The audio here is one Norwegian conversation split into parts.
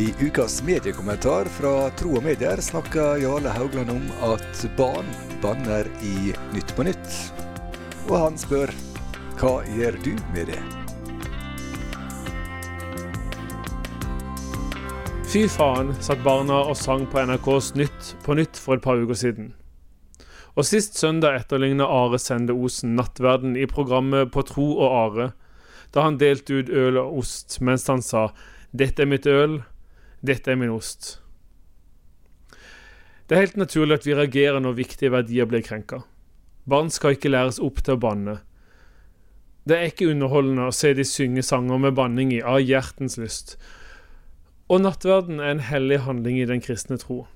I ukas mediekommentar fra Tro og Medier snakker Jarle Haugland om at barn banner i Nytt på nytt. Og han spør hva gjør du med det? Fy faen, satt barna og sang på NRKs Nytt på Nytt for et par uker siden. Og sist søndag etterligna Are Sende Osen nattverden i programmet På tro og are, da han delte ut øl og ost mens han sa 'Dette er mitt øl, dette er min ost'. Det er helt naturlig at vi reagerer når viktige verdier blir krenka. Barn skal ikke læres opp til å banne. Det er ikke underholdende å se de synge sanger med banning i av hjertens lyst. Og nattverden er en hellig handling i den kristne tro.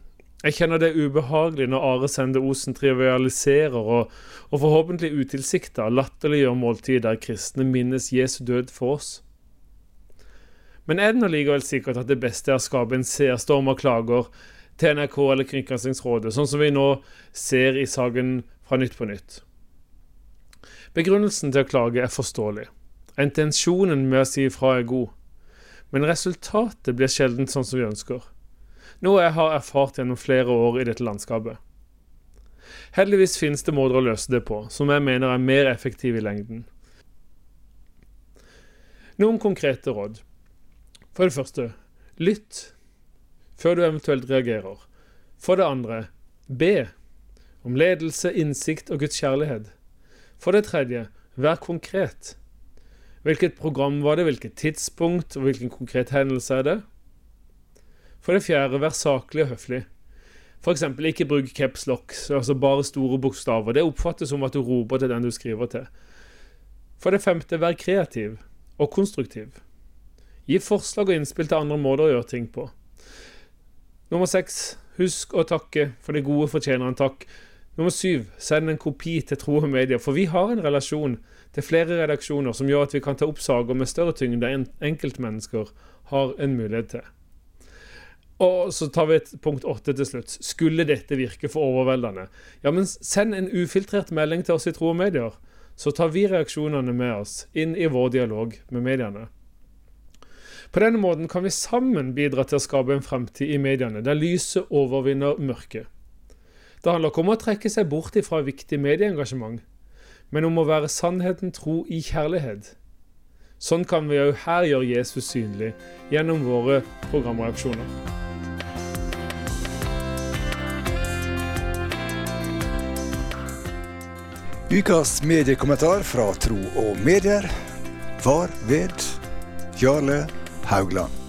Jeg kjenner det er ubehagelig når Are Sende Osen trivialiserer og, og forhåpentlig utilsikta latterliggjør måltid der kristne minnes Jesu død for oss. Men er det nå likevel sikkert at det beste er å skape en seerstorm av klager til NRK eller Kringkastingsrådet, sånn som vi nå ser i saken fra Nytt på Nytt? Begrunnelsen til å klage er forståelig. Intensjonen med å si ifra er god. Men resultatet blir sjelden sånn som vi ønsker. Noe jeg har erfart gjennom flere år i dette landskapet. Heldigvis finnes det måter å løse det på, som jeg mener er mer effektive i lengden. Noen konkrete råd. For det første, lytt før du eventuelt reagerer. For det andre, be om ledelse, innsikt og Guds kjærlighet. For det tredje, vær konkret. Hvilket program var det, hvilket tidspunkt og hvilken konkret hendelse er det? For det fjerde, vær saklig og høflig. F.eks. ikke bruk caps lock, altså bare store bokstaver. Det oppfattes som at du roper til den du skriver til. For det femte, vær kreativ og konstruktiv. Gi forslag og innspill til andre måter å gjøre ting på. Nummer seks, husk å takke, for det gode fortjener en takk. Nummer syv, send en kopi til Tro og Medier, for vi har en relasjon til flere redaksjoner som gjør at vi kan ta opp saker med større tyngde enn enkeltmennesker har en mulighet til. Og så tar vi et punkt åtte til slutt. Skulle dette virke for overveldende, ja, men send en ufiltrert melding til oss i Tro og Medier, så tar vi reaksjonene med oss inn i vår dialog med mediene. På denne måten kan vi sammen bidra til å skape en fremtid i mediene der lyset overvinner mørket. Det handler ikke om å trekke seg bort ifra viktig medieengasjement, men om å være sannheten tro i kjærlighet. Sånn kan vi òg her gjøre Jesus synlig gjennom våre programreaksjoner. Ukas mediekommentar fra Tro og Medier var ved Jarle Haugland.